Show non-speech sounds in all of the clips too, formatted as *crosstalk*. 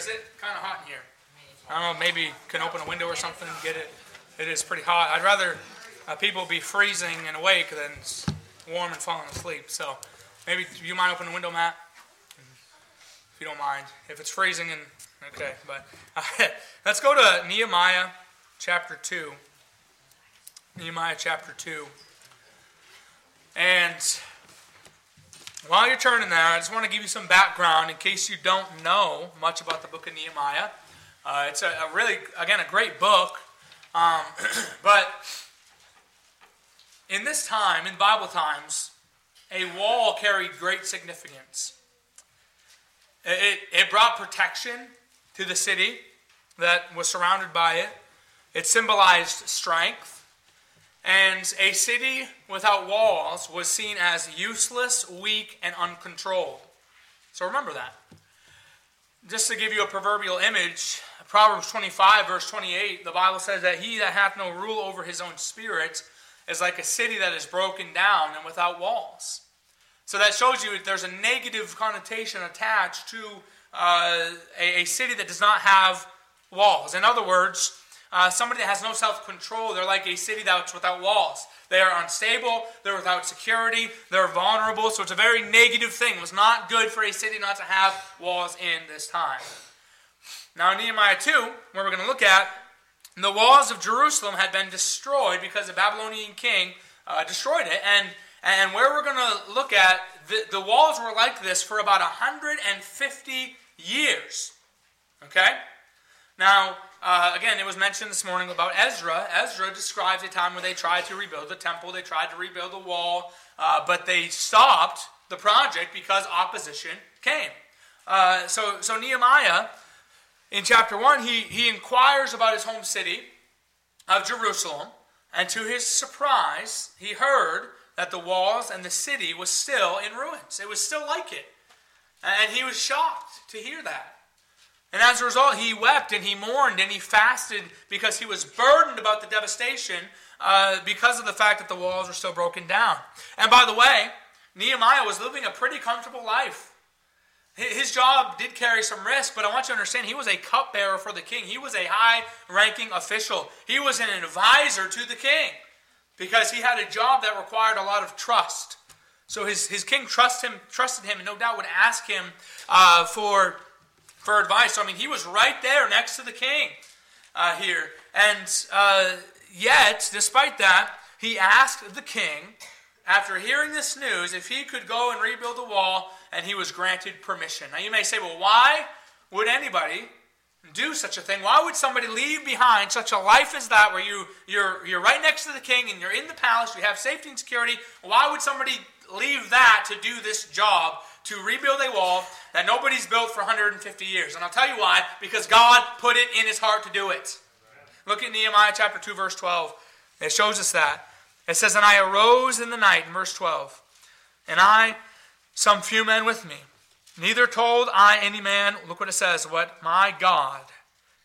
is it kind of hot in here? I don't know, maybe can open a window or something, get it. It is pretty hot. I'd rather uh, people be freezing and awake than warm and falling asleep. So maybe you might open the window, Matt, if you don't mind. If it's freezing and okay, but uh, *laughs* let's go to Nehemiah chapter two. Nehemiah chapter two, and while you're turning there, I just want to give you some background in case you don't know much about the book of Nehemiah. Uh, it's a, a, really, again, a great book. Um, *clears throat* but in this time, in Bible times, a wall carried great significance. It, it brought protection to the city that was surrounded by it, it symbolized strength. And a city without walls was seen as useless, weak, and uncontrolled. So remember that. Just to give you a proverbial image, Proverbs 25, verse 28, the Bible says that he that hath no rule over his own spirit is like a city that is broken down and without walls. So that shows you there's a negative connotation attached to uh, a, a, city that does not have walls. In other words, uh, somebody that has no self control, they're like a city that's without walls. They are unstable, they're without security, they're vulnerable. So it's a very negative thing. It was not good for a city not to have walls in this time. Now, Nehemiah 2, where we're going to look at, the walls of Jerusalem had been destroyed because the Babylonian king uh, destroyed it. And, and where we're going to look at, the, the walls were like this for about 150 years. Okay? Now, uh, again, it was mentioned this morning about Ezra. Ezra describes a time when they tried to rebuild the temple, they tried to rebuild the wall, uh, but they stopped the project because opposition came. Uh, so, so Nehemiah in chapter 1, he, he inquires about his home city of Jerusalem, and to his surprise, he heard that the walls and the city was still in ruins. It was still like it. And he was shocked to hear that. And as a result, he wept and he mourned and he fasted because he was burdened about the devastation uh, because of the fact that the walls were still broken down. And by the way, Nehemiah was living a pretty comfortable life. His job did carry some risk, but I want you to understand he was a cupbearer for the king. He was a high ranking official. He was an advisor to the king because he had a job that required a lot of trust. So his, his king trust him, trusted him and no doubt would ask him uh, for, for advice. I mean, he was right there next to the king uh, here. And uh, yet, despite that, he asked the king, after hearing this news, if he could go and rebuild the wall and he was granted permission. Now you may say, well, why would anybody do such a thing? Why would somebody leave behind such a life as that where you, you're, you're right next to the king and you're in the palace, you have safety and security? Why would somebody leave that to do this job to rebuild a wall that nobody's built for 150 years? And I'll tell you why because God put it in his heart to do it. Look at Nehemiah chapter 2, verse 12. It shows us that. It says, And I arose in the night, in verse 12, and I some few men with me. Neither told I any man, look what it says, what my God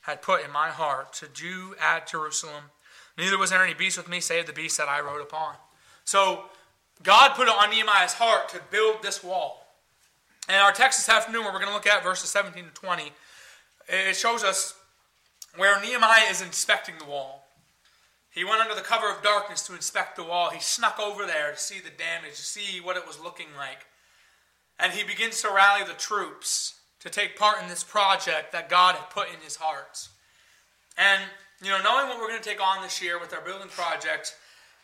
had put in my heart to do at Jerusalem. Neither was there any beast with me, save the beast that I rode upon. So God put it on Nehemiah's heart to build this wall. And our text this afternoon, where we're going to look at verses 17 to 20, it shows us where Nehemiah is inspecting the wall. He went under the cover of darkness to inspect the wall. He snuck over there to see the damage, to see what it was looking like. And he begins to rally the troops to take part in this project that God had put in his heart. And, you know, knowing what we're going to take on this year with our building project,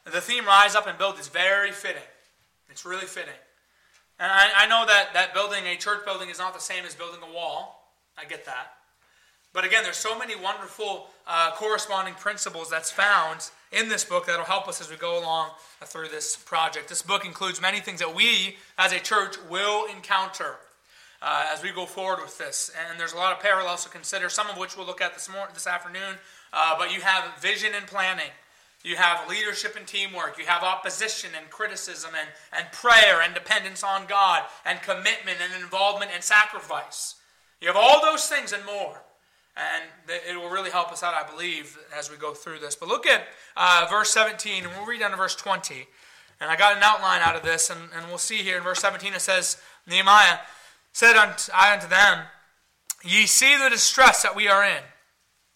the theme Rise Up and Build is very fitting. It's really fitting. And I, I know that, that building a church building is not the same as building a wall. I get that. But again, there's so many wonderful uh, corresponding principles that's found in this book that'll help us as we go along through this project. This book includes many things that we as a church will encounter uh, as we go forward with this. And there's a lot of parallels to consider, some of which we'll look at this morning, this afternoon. Uh, but you have vision and planning. You have leadership and teamwork. You have opposition and criticism and, and prayer and dependence on God and commitment and involvement and sacrifice. You have all those things and more. And it will really help us out, I believe, as we go through this. But look at uh, verse 17, and we'll read down to verse 20. And I got an outline out of this, and, and we'll see here in verse 17 it says, Nehemiah said unto, I unto them, Ye see the distress that we are in,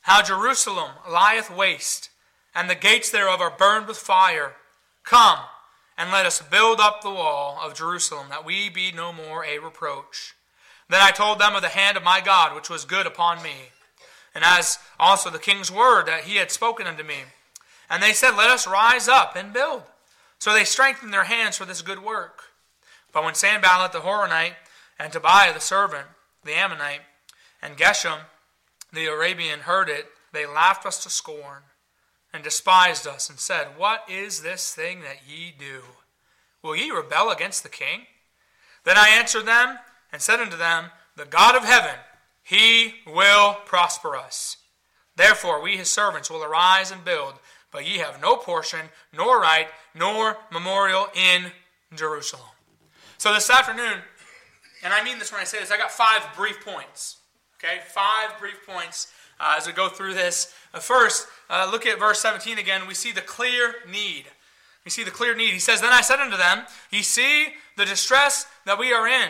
how Jerusalem lieth waste, and the gates thereof are burned with fire. Come, and let us build up the wall of Jerusalem, that we be no more a reproach. Then I told them of the hand of my God, which was good upon me, and as also the king's word that he had spoken unto me. And they said, Let us rise up and build. So they strengthened their hands for this good work. But when Sanballat the Horonite, and Tobiah the servant, the Ammonite, and Geshem the Arabian heard it, they laughed us to scorn, and despised us, and said, What is this thing that ye do? Will ye rebel against the king? Then I answered them, and said unto them, The God of heaven, he will prosper us. Therefore, we his servants will arise and build, but ye have no portion, nor right, nor memorial in Jerusalem. So this afternoon, and I mean this when I say this, I got five brief points. Okay, five brief points uh, as we go through this. Uh, first, uh, look at verse 17 again. We see the clear need. We see the clear need. He says, Then I said unto them, Ye see the distress that we are in,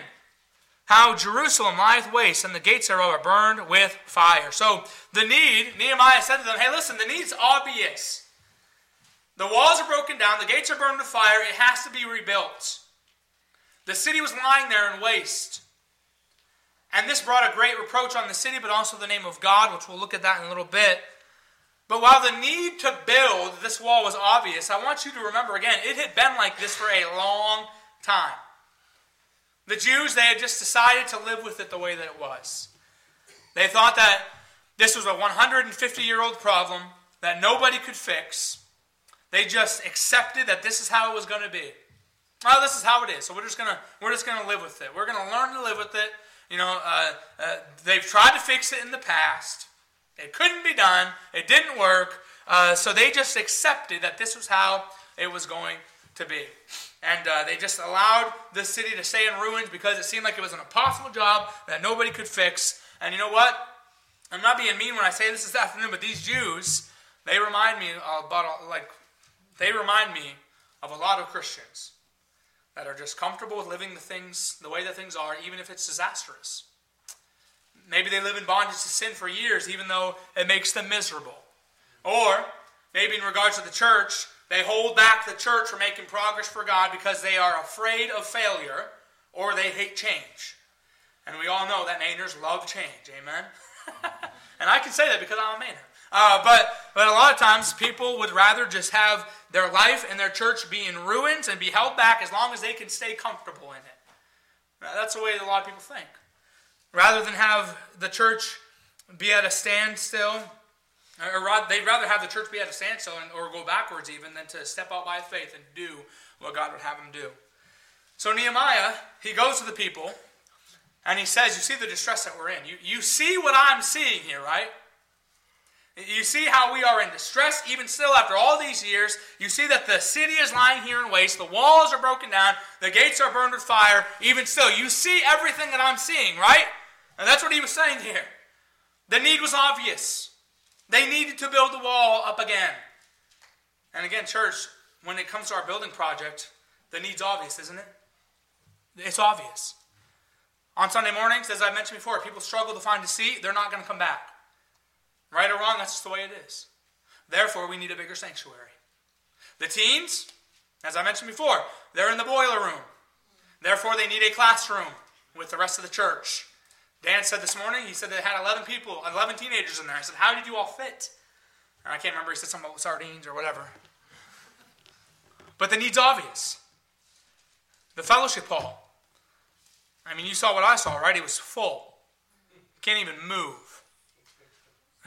how Jerusalem lieth waste, and the gates thereof are burned with fire. So the need, Nehemiah said to them, Hey, listen, the need's obvious. The walls are broken down, the gates are burned with fire, it has to be rebuilt. The city was lying there in waste. And this brought a great reproach on the city, but also the name of God, which we'll look at that in a little bit. But while the need to build this wall was obvious, I want you to remember again, it had been like this for a long time. The Jews, they had just decided to live with it the way that it was. They thought that this was a 150 year old problem that nobody could fix. They just accepted that this is how it was going to be. Well, this is how it is. So we're just gonna we're just gonna live with it. We're gonna learn to live with it. You know, uh, uh, they've tried to fix it in the past. It couldn't be done. It didn't work. Uh, so they just accepted that this was how it was going to be. And uh, they just allowed the city to stay in ruins because it seemed like it was an impossible job that nobody could fix. And you know what? I'm not being mean when I say this this *laughs* afternoon, but these Jews, they remind me about, like, they remind me of a lot of Christians that are just comfortable with living the things the way that things are, even if it's disastrous. Maybe they live in bondage to sin for years, even though it makes them miserable. Or maybe in regards to the church, they hold back the church from making progress for God because they are afraid of failure or they hate change. And we all know that Mainers love change. Amen? *laughs* and I can say that because I'm a Mainer. Uh, but, but a lot of times people would rather just have their life and their church be in ruins and be held back as long as they can stay comfortable in it. That's the way a lot of people think. Rather than have the church be at a standstill, or they'd rather have the church be at a standstill and, or go backwards even than to step out by faith and do what God would have them do. So Nehemiah, he goes to the people and he says, You see the distress that we're in. You, you see what I'm seeing here, right? You see how we are in distress, even still after all these years. You see that the city is lying here in waste. The walls are broken down. The gates are burned with fire. Even still, you see everything that I'm seeing, right? And that's what he was saying here. The need was obvious. They needed to build the wall up again. And again, church, when it comes to our building project, the need's obvious, isn't it? It's obvious. On Sunday mornings, as I mentioned before, people struggle to find a seat, they're not going to come back. Right or wrong, that's just the way it is. Therefore, we need a bigger sanctuary. The teens, as I mentioned before, they're in the boiler room. Therefore, they need a classroom with the rest of the church. Dan said this morning, he said they had 11 people, 11 teenagers in there. I said, How did you all fit? Or I can't remember, he said something about sardines or whatever. But the need's obvious. The fellowship hall. I mean, you saw what I saw, right? It was full. Can't even move.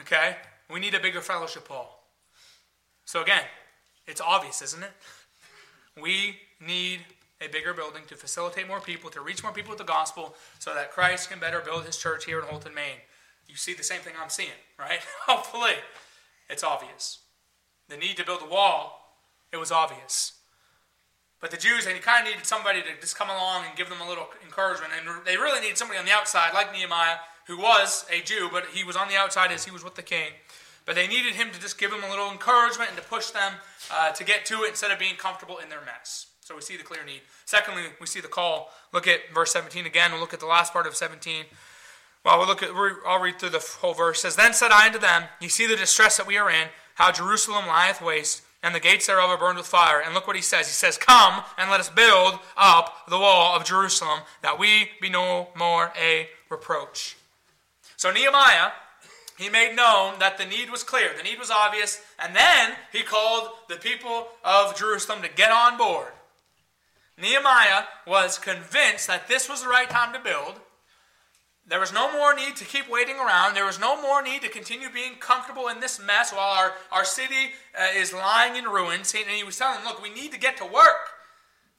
Okay? We need a bigger fellowship hall. So again, it's obvious, isn't it? We need a bigger building to facilitate more people, to reach more people with the gospel, so that Christ can better build his church here in Houlton, Maine. You see the same thing I'm seeing, right? *laughs* Hopefully. It's obvious. The need to build a wall, it was obvious. But the Jews, and they kind of needed somebody to just come along and give them a little encouragement. And they really needed somebody on the outside, like Nehemiah, who was a Jew, but he was on the outside as he was with the king. But they needed him to just give them a little encouragement and to push them uh, to get to it instead of being comfortable in their mess. So we see the clear need. Secondly, we see the call. Look at verse 17 again. We'll look at the last part of 17. Well, we'll look at, I'll read through the whole verse. It says, Then said I unto them, Ye see the distress that we are in, how Jerusalem lieth waste, and the gates thereof are burned with fire. And look what he says. He says, Come and let us build up the wall of Jerusalem, that we be no more a reproach. So Nehemiah, he made known that the need was clear, the need was obvious, and then he called the people of Jerusalem to get on board. Nehemiah was convinced that this was the right time to build. There was no more need to keep waiting around. There was no more need to continue being comfortable in this mess while our, our city uh, is lying in ruins. And he was telling them, look, we need to get to work.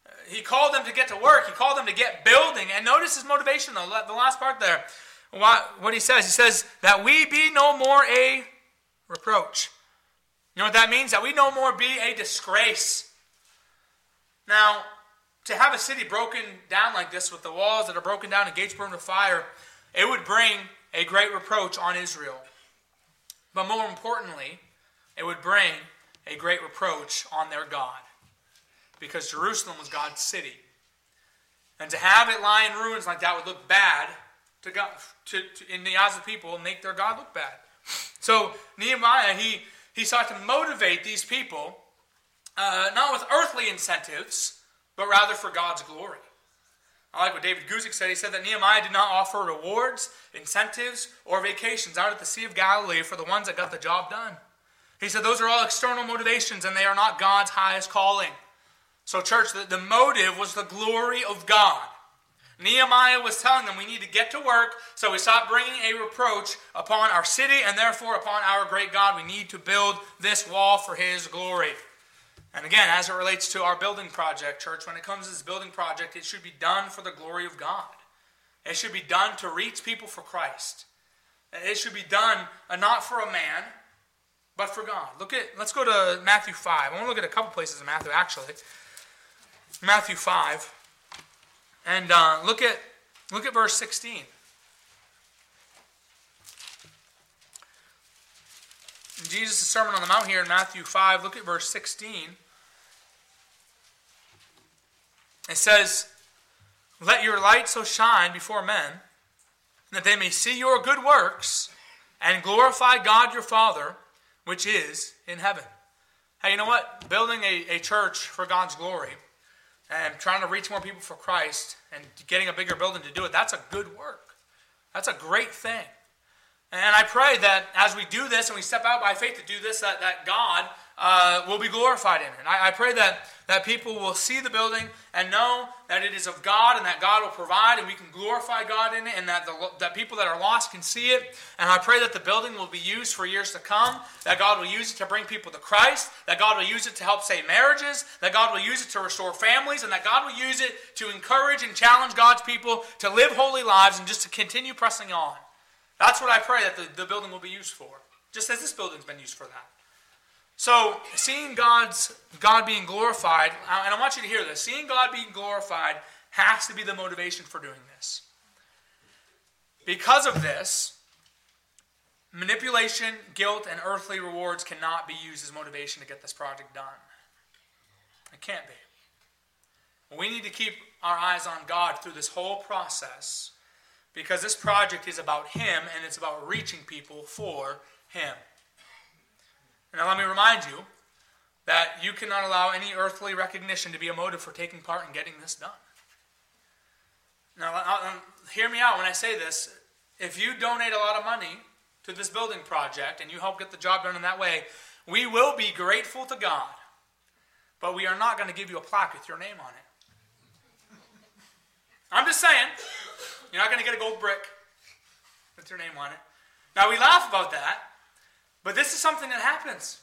Uh, he called them to get to work. He called them to get building. And notice his motivation, the last part there. What, what he says, he says, that we be no more a reproach. You know what that means? That we no more be a disgrace. Now, to have a city broken down like this with the walls that are broken down and gates burned with fire, it would bring a great reproach on Israel. But more importantly, it would bring a great reproach on their God. Because Jerusalem was God's city. And to have it lie in ruins like that would look bad to God, to, to, in the eyes of people and make their God look bad. So Nehemiah, he, he sought to motivate these people, uh, not with earthly incentives, but rather for God's glory. I like what David Guzik said. He said that Nehemiah did not offer rewards, incentives, or vacations out at the Sea of Galilee for the ones that got the job done. He said those are all external motivations and they are not God's highest calling. So, church, the, the motive was the glory of God. Nehemiah was telling them we need to get to work, so we stop bringing a reproach upon our city and therefore upon our great God. We need to build this wall for his glory. And again, as it relates to our building project, church, when it comes to this building project, it should be done for the glory of God. It should be done to reach people for Christ. It should be done uh, not for a man, but for God. Look at let's go to Matthew 5. I want to look at a couple places in Matthew actually. Matthew 5. And uh, look at look at verse 16. Jesus' Sermon on the Mount here in Matthew 5, look at verse 16. It says, Let your light so shine before men that they may see your good works and glorify God your Father, which is in heaven. Hey, you know what? Building a, a church for God's glory and trying to reach more people for Christ and getting a bigger building to do it, that's a good work. That's a great thing. And I pray that as we do this and we step out by faith to do this, that, that God uh, will be glorified in it. And I, I, pray that, that people will see the building and know that it is of God and that God will provide and we can glorify God in it and that, the, that people that are lost can see it. And I pray that the building will be used for years to come, that God will use it to bring people to Christ, that God will use it to help save marriages, that God will use it to restore families, and that God will use it to encourage and challenge God's people to live holy lives and just to continue pressing on. That's what I pray that the, the building will be used for, just as this building's been used for that. So, seeing God's God being glorified, uh, and I want you to hear this, seeing God being glorified has to be the motivation for doing this. Because of this, manipulation, guilt, and earthly rewards cannot be used as motivation to get this project done. It can't be. We need to keep our eyes on God through this whole process because this project is about Him and it's about reaching people for Him. Now, let me remind you that you cannot allow any earthly recognition to be a motive for taking part in getting this done. Now, hear me out when I say this. If you donate a lot of money to this building project and you help get the job done in that way, we will be grateful to God. But we are not going to give you a plaque with your name on it. I'm just saying. You're not going to get a gold brick with your name on it. Now, we laugh about that, but this is something that happens.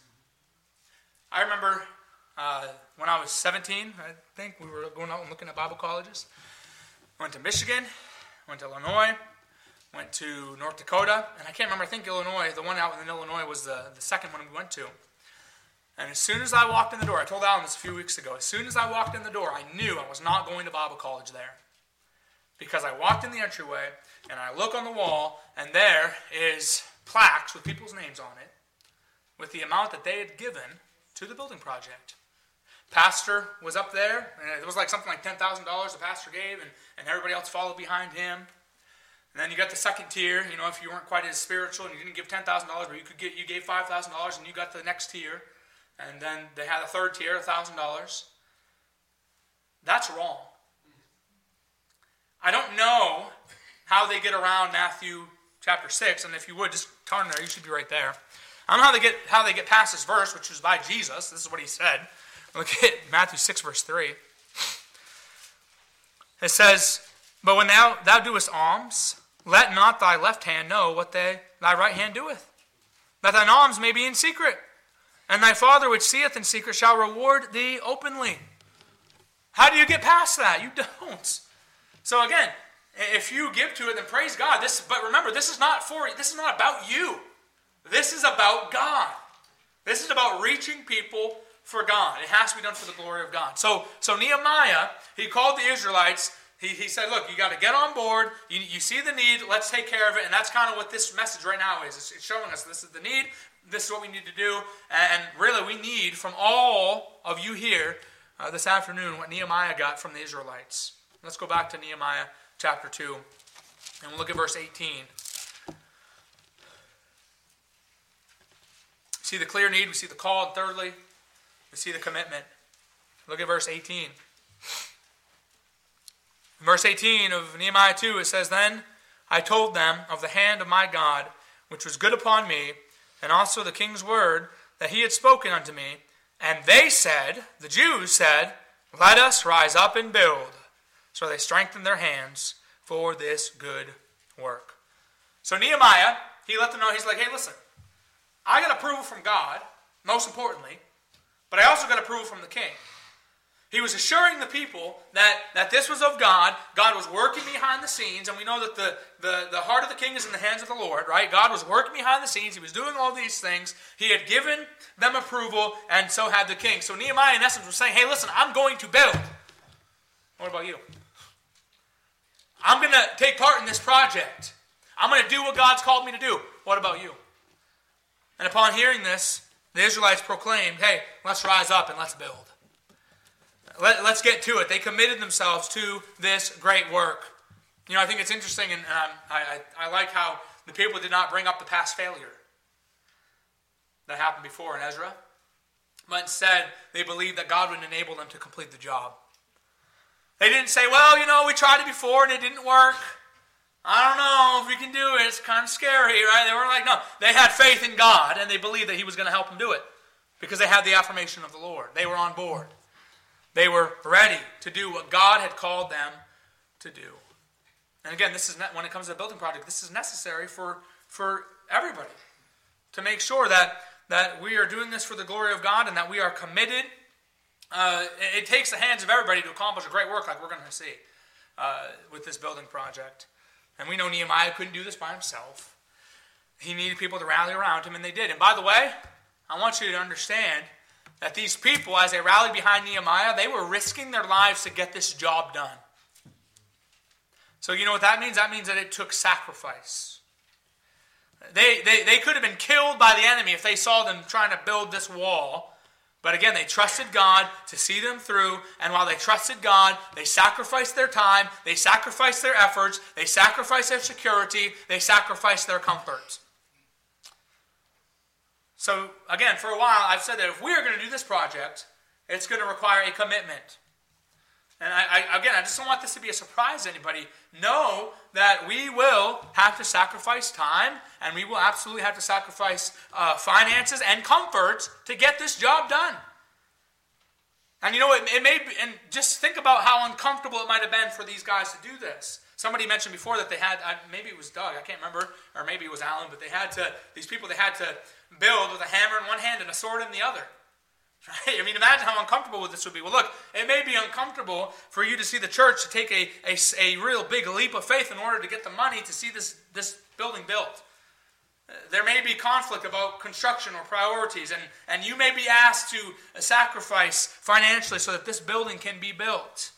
I remember uh, when I was 17, I think we were going out and looking at Bible colleges. Went to Michigan, went to Illinois, went to North Dakota, and I can't remember, I think Illinois, the one out in Illinois was the, the second one we went to. And as soon as I walked in the door, I told Alan this a few weeks ago, as soon as I walked in the door, I knew I was not going to Bible college there because I walked in the entryway and I look on the wall, and there is plaques with people's names on it with the amount that they had given to the building project. Pastor was up there, and it was like something like $10,000 the pastor gave, and, and everybody else followed behind him. And then you got the second tier. You know, if you weren't quite as spiritual and you didn't give ten thousand dollars, but you could get you gave five thousand dollars, and you got the next tier. And then they had a third tier, thousand dollars. That's wrong. I don't know how they get around Matthew chapter six, and if you would just turn there, you should be right there. I don't know how they get how they get past this verse, which was by Jesus. This is what he said. Look at *laughs* Matthew six verse three. It says, "But when thou thou doest alms, let not thy left hand know what they, thy right hand doeth, that thine alms may be in secret, and thy Father which seeth in secret shall reward thee openly." How do you get past that? You *laughs* don't. So again, if you give to it, then praise God. This, but remember, this is not for this is not about you. This is about God. This is about reaching people for God. It has to be done for the glory of God. So, so Nehemiah, he called the Israelites. He, he said, Look, you got to get on board. You, you see the need. Let's take care of it. And that's kind of what this message right now is. It's, it's showing us this is the need. This is what we need to do. And, really, we need from all of you here uh, this afternoon what Nehemiah got from the Israelites. Let's go back to Nehemiah chapter 2, and we'll look at verse 18. see the clear need, we see the call, and thirdly, we see the commitment. Look at verse 18. In verse 18 of Nehemiah 2, it says, Then I told them of the hand of my God, which was good upon me, and also the king's word that he had spoken unto me. And they said, the Jews said, Let us rise up and build. So they strengthened their hands for this good work. So Nehemiah, he let them know, he's like, hey, listen, I got approval from God, most importantly, but I also got approval from the king. He was assuring the people that, that this was of God. God was working behind the scenes, and we know that the, the, the heart of the king is in the hands of the Lord, right? God was working behind the scenes. He was doing all these things. He had given them approval, and so had the king. So Nehemiah, in essence, was saying, hey, listen, I'm going to build. What about you? I'm going to take part in this project. I'm going to do what God's called me to do. What about you? And upon hearing this, the Israelites proclaimed, hey, let's rise up and let's build. Let, us get to it. They committed themselves to this great work. You know, I think it's interesting, and um, I, I, I like how the people did not bring up the past failure that happened before in Ezra, but instead they believed that God would enable them to complete the job. They didn't say, well, you know, we tried it before and it didn't work. I don't know if we can do it. It's kind of scary, right? They were like, no. They had faith in God and they believed that He was going to help them do it because they had the affirmation of the Lord. They were on board. They were ready to do what God had called them to do. And again, this is when it comes to the building project, this is necessary for, for everybody to make sure that, that we are doing this for the glory of God and that we are committed uh, it takes the hands of everybody to accomplish a great work like we're going to see uh, with this building project. And we know Nehemiah couldn't do this by himself. He needed people to rally around him, and they did. And by the way, I want you to understand that these people, as they rallied behind Nehemiah, they were risking their lives to get this job done. So, you know what that means? That means that it took sacrifice. They, they, they could have been killed by the enemy if they saw them trying to build this wall but again, they trusted God to see them through, and while they trusted God, they sacrificed their time, they sacrificed their efforts, they sacrificed their security, they sacrificed their comfort. So, again, for a while, I've said that if we are going to do this project, it's going to require a commitment. And I, I, again, I just don't want this to be a surprise to anybody. Know that we will have to sacrifice time and we will absolutely have to sacrifice uh, finances and comforts to get this job done. And you know, it, it may be, and just think about how uncomfortable it might have been for these guys to do this. Somebody mentioned before that they had, uh, maybe it was Doug, I can't remember, or maybe it was Alan, but they had to, these people, they had to build with a hammer in one hand and a sword in the other. Right? *laughs* I mean, imagine how uncomfortable this would be. Well, look, it may be uncomfortable for you to see the church to take a, a, a real big leap of faith in order to get the money to see this, this building built. There may be conflict about construction or priorities, and, and you may be asked to sacrifice financially so that this building can be built.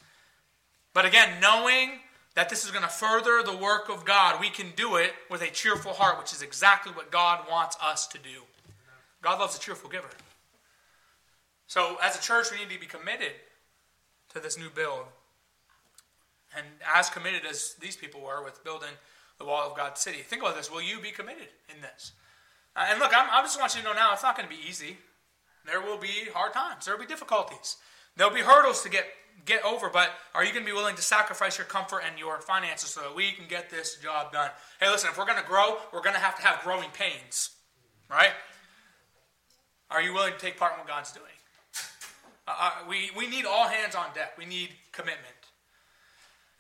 But again, knowing that this is going to further the work of God, we can do it with a cheerful heart, which is exactly what God wants us to do. God loves a cheerful giver. So, as a church, we need to be committed to this new build. And as committed as these people were with building the wall of God's city. Think about this. Will you be committed in this? Uh, and look, I'm, I just want you to know now, it's not going to be easy. There will be hard times. There will be difficulties. There'll be hurdles to get get over, but are you going to be willing to sacrifice your comfort and your finances so that we can get this job done? Hey, listen, if we're going to grow, we're going to have to have growing pains, right? Are you willing to take part in what God's doing? Uh, we, we need all hands on deck. We need commitment.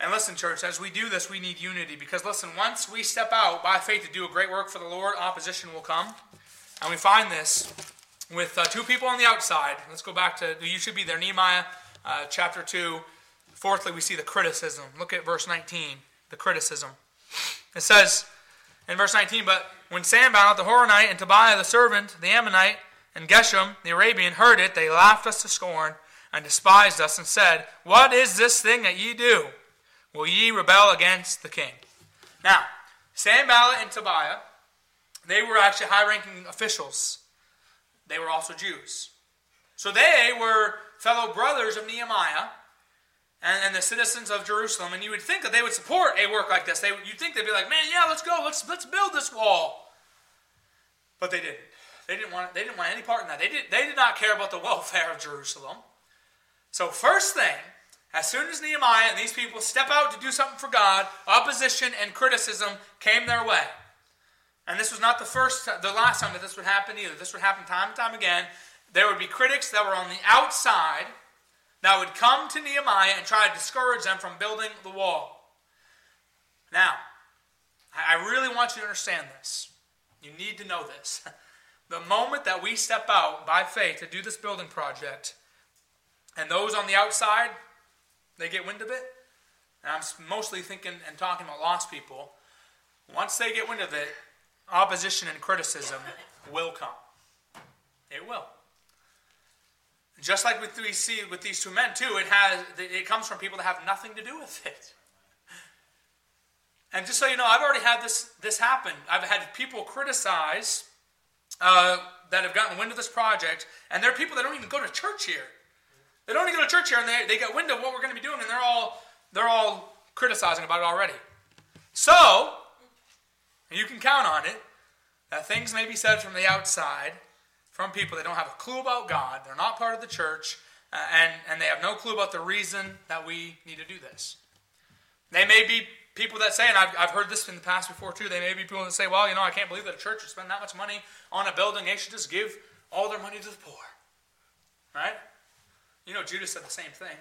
And listen, church, as we do this, we need unity because, listen, once we step out by faith to do a great work for the Lord, opposition will come. And we find this with uh, two people on the outside. Let's go back to, you should be there, Nehemiah uh, chapter 2. Fourthly, we see the criticism. Look at verse 19, the criticism. It says in verse 19, But when Sanballat the Horonite and Tobiah the servant, the Ammonite, and Geshem the Arabian heard it, they laughed us to scorn and despised us and said, What is this thing that ye do? Will ye rebel against the king? Now, Sanballat and Tobiah, they were actually high ranking officials. They were also Jews. So they were fellow brothers of Nehemiah and, and, the citizens of Jerusalem, and you would think that they would support a work like this. They, you'd think they'd be like, man, yeah, let's go, let's, let's build this wall. But they didn't. They didn't want, they didn't want any part in that. They did, they did not care about the welfare of Jerusalem. So, first thing, as soon as Nehemiah and these people step out to do something for God, opposition and criticism came their way. And this was not the first, the last time that this would happen either. This would happen time and time again. There would be critics that were on the outside that would come to Nehemiah and try to discourage them from building the wall. Now, I really want you to understand this. You need to know this. *laughs* The moment that we step out by faith to do this building project, and those on the outside, they get wind of it, and I'm mostly thinking and talking about lost people, once they get wind of it, opposition and criticism will come. It will. Just like with we see with these two men too, it has it comes from people that have nothing to do with *laughs* it. And just so you know, I've already had this this happen. I've had people criticize uh, that have gotten wind of this project, and there are people that don't even go to church here. They don't even go to church here, and they, they get wind of what we're going to be doing, and they're all they're all criticizing about it already. So you can count on it that things may be said from the outside from people that don't have a clue about God, they're not part of the church, uh, and, and they have no clue about the reason that we need to do this. They may be people that say, and I've, I've heard this in the past before too, they may be people that say, well, you know, I can't believe that a church would spend that much money on a building. They should just give all their money to the poor. Right? You know, Judas said the same thing.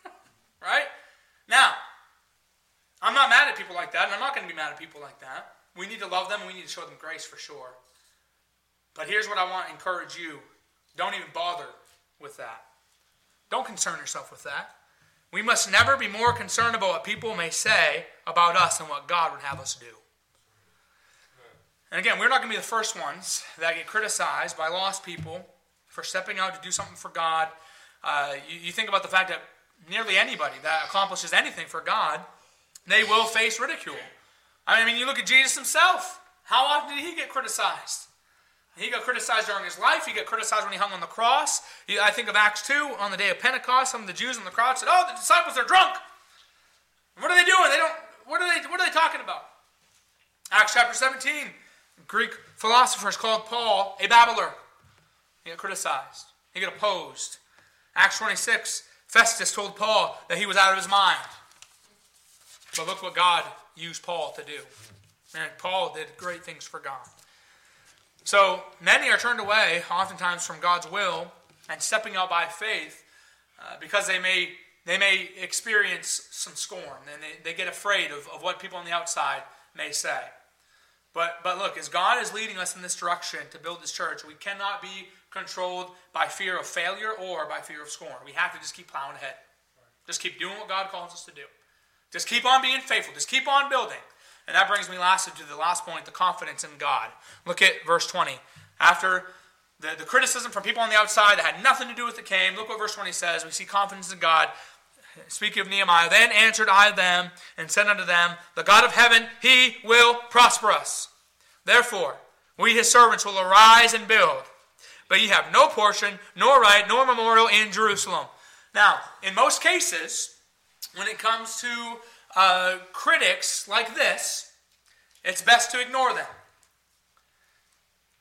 *laughs* right? Now, I'm not mad at people like that, and I'm not going to be mad at people like that. We need to love them, and we need to show them grace for sure. But here's what I want to encourage you don't even bother with that. Don't concern yourself with that. We must never be more concerned about what people may say about us than what God would have us do. And again, we're not going to be the first ones that get criticized by lost people for stepping out to do something for God. Uh, you, you think about the fact that nearly anybody that accomplishes anything for God, they will face ridicule. I mean, you look at Jesus himself. How often did he get criticized? He got criticized during his life. He got criticized when he hung on the cross. I think of Acts 2 on the day of Pentecost. Some of the Jews on the crowd said, Oh, the disciples are drunk. What are they doing? They don't, what, are they, what are they talking about? Acts chapter 17. Greek philosophers called Paul a babbler. He got criticized, he got opposed. Acts 26. Festus told Paul that he was out of his mind. But look what God used Paul to do. And Paul did great things for God. So many are turned away, oftentimes from God's will, and stepping out by faith uh, because they may they may experience some scorn and they, they get afraid of, of what people on the outside may say. But but look, as God is leading us in this direction to build this church, we cannot be controlled by fear of failure or by fear of scorn. We have to just keep plowing ahead. Just keep doing what God calls us to do. Just keep on being faithful. Just keep on building. And that brings me lastly to the last point the confidence in God. Look at verse 20. After the, the criticism from people on the outside that had nothing to do with it came, look what verse 20 says. We see confidence in God. Speaking of Nehemiah, then answered I them and said unto them, The God of heaven, he will prosper us. Therefore, we his servants will arise and build. But ye have no portion, nor right, nor memorial in Jerusalem. Now, in most cases, when it comes to uh, critics like this, it's best to ignore them.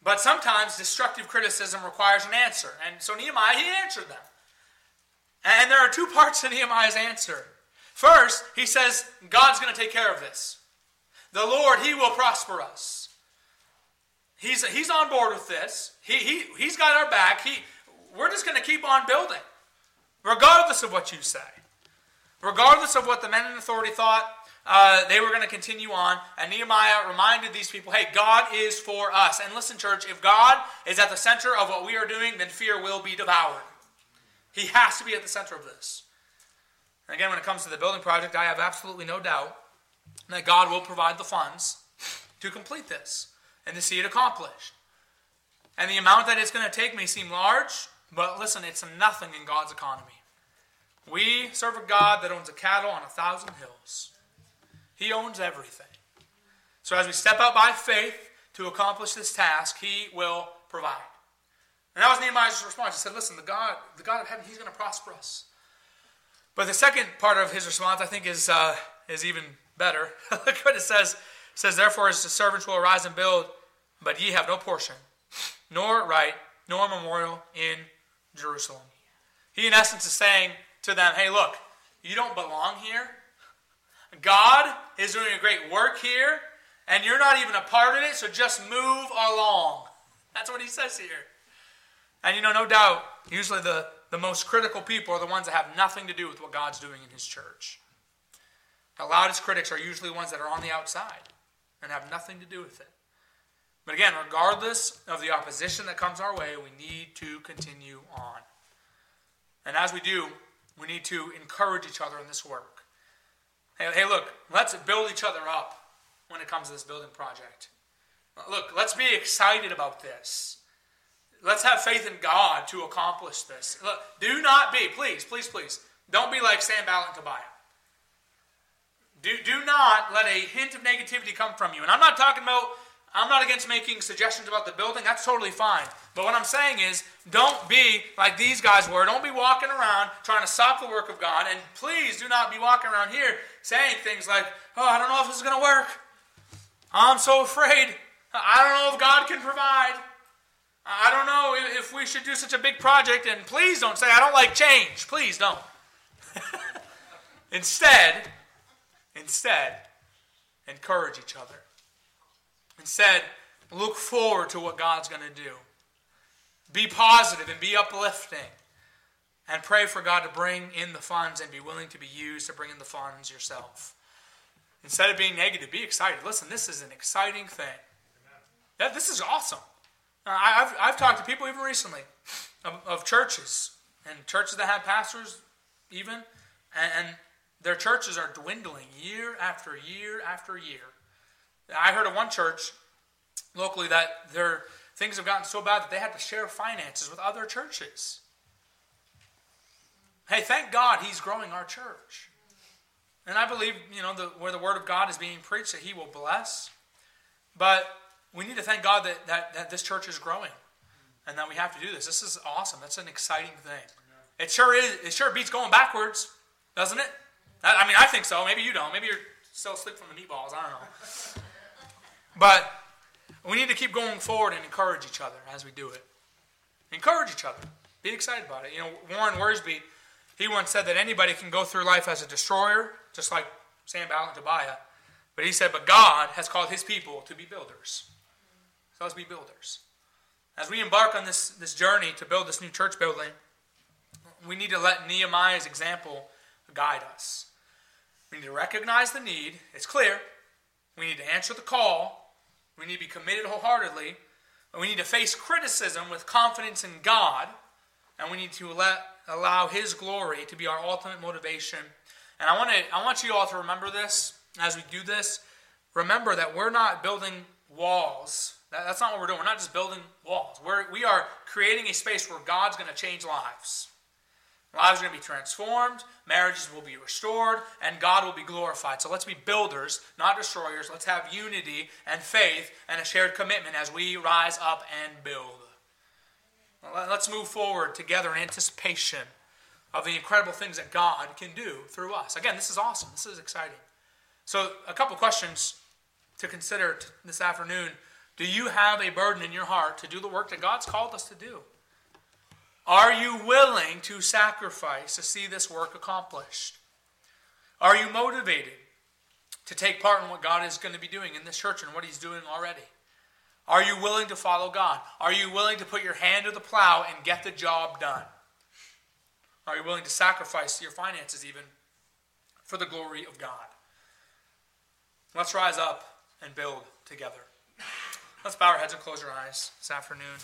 But sometimes destructive criticism requires an answer. And so Nehemiah, he answered them. And there are two parts to Nehemiah's answer. First, he says, God's going to take care of this. The Lord, he will prosper us. He's, he's on board with this. He, he, he's got our back. He, we're just going to keep on building, regardless of what you say. Regardless of what the men in authority thought, uh, they were going to continue on. And Nehemiah reminded these people hey, God is for us. And listen, church, if God is at the center of what we are doing, then fear will be devoured. He has to be at the center of this. And again, when it comes to the building project, I have absolutely no doubt that God will provide the funds to complete this and to see it accomplished. And the amount that it's going to take may seem large, but listen, it's nothing in God's economy. We serve a God that owns a cattle on a thousand hills. He owns everything. So as we step out by faith to accomplish this task, He will provide. And that was Nehemiah's response. He said, Listen, the God, the God of heaven, He's going to prosper us. But the second part of his response, I think, is, uh, is even better. *laughs* Look what it says. It says, Therefore, as the servants will arise and build, but ye have no portion, nor right, nor memorial in Jerusalem. He, in essence, is saying to them, Hey, look, you don't belong here. God is doing a great work here, and you're not even a part of it, so just move along. That's what he says here. And you know, no doubt, usually the, the most critical people are the ones that have nothing to do with what God's doing in his church. The loudest critics are usually ones that are on the outside and have nothing to do with it. But again, regardless of the opposition that comes our way, we need to continue on. And as we do, we need to encourage each other in this work. Hey, hey, look, let's build each other up when it comes to this building project. Look, let's be excited about this. Let's have faith in God to accomplish this. Look, do not be, please, please, please, don't be like Sanballat and Tobiah. Do, do not let a hint of negativity come from you. And I'm not talking about, I'm not against making suggestions about the building. That's totally fine. But what I'm saying is, don't be like these guys were. Don't be walking around trying to stop the work of God. And please do not be walking around here saying things like, oh, I don't know if this is going to work. I'm so afraid. I don't know if God can provide. I don't know if we should do such a big project. And please don't say, I don't like change. Please don't. *laughs* Instead, instead, encourage each other. Instead, look forward to what God's going to do. Be positive and be uplifting. And pray for God to bring in the funds and be willing to be used to bring in the funds yourself. Instead of being negative, be excited. Listen, this is an exciting thing. This is awesome. I, have I've talked to people even recently of, of, churches and churches that have pastors, even, and, and their churches are dwindling year after year after year. I heard of one church locally that their things have gotten so bad that they had to share finances with other churches. Hey, thank God He's growing our church. And I believe, you know, the, where the Word of God is being preached, that He will bless. But we need to thank God that, that, that this church is growing and that we have to do this. This is awesome. That's an exciting thing. It sure is. It sure beats going backwards, doesn't it? I mean, I think so. Maybe you don't. Maybe you're still asleep from the meatballs. I don't know. But we need to keep going forward and encourage each other as we do it. Encourage each other. Be excited about it. You know, Warren Wiersbe, he once said that anybody can go through life as a destroyer, just like Sanballat and Tobiah. But he said, but God has called his people to be builders. So let's be builders. As we embark on this, this journey to build this new church building, we need to let Nehemiah's example guide us. We need to recognize the need. It's clear. We need to answer the call. We need to be committed wholeheartedly. We need to face criticism with confidence in God. And we need to let, allow His glory to be our ultimate motivation. And I want, to, I want you all to remember this as we do this. Remember that we're not building walls. That, that's not what we're doing. We're not just building walls. We're, we are creating a space where God's going to change lives. Lives are going to be transformed, marriages will be restored, and God will be glorified. So let's be builders, not destroyers. Let's have unity and faith and a shared commitment as we rise up and build. Let's move forward together in anticipation of the incredible things that God can do through us. Again, this is awesome. This is exciting. So, a couple questions to consider this afternoon. Do you have a burden in your heart to do the work that God's called us to do? Are you willing to sacrifice to see this work accomplished? Are you motivated to take part in what God is going to be doing in this church and what He's doing already? Are you willing to follow God? Are you willing to put your hand to the plow and get the job done? Are you willing to sacrifice your finances even for the glory of God? Let's rise up and build together. Let's bow our heads and close our eyes this afternoon.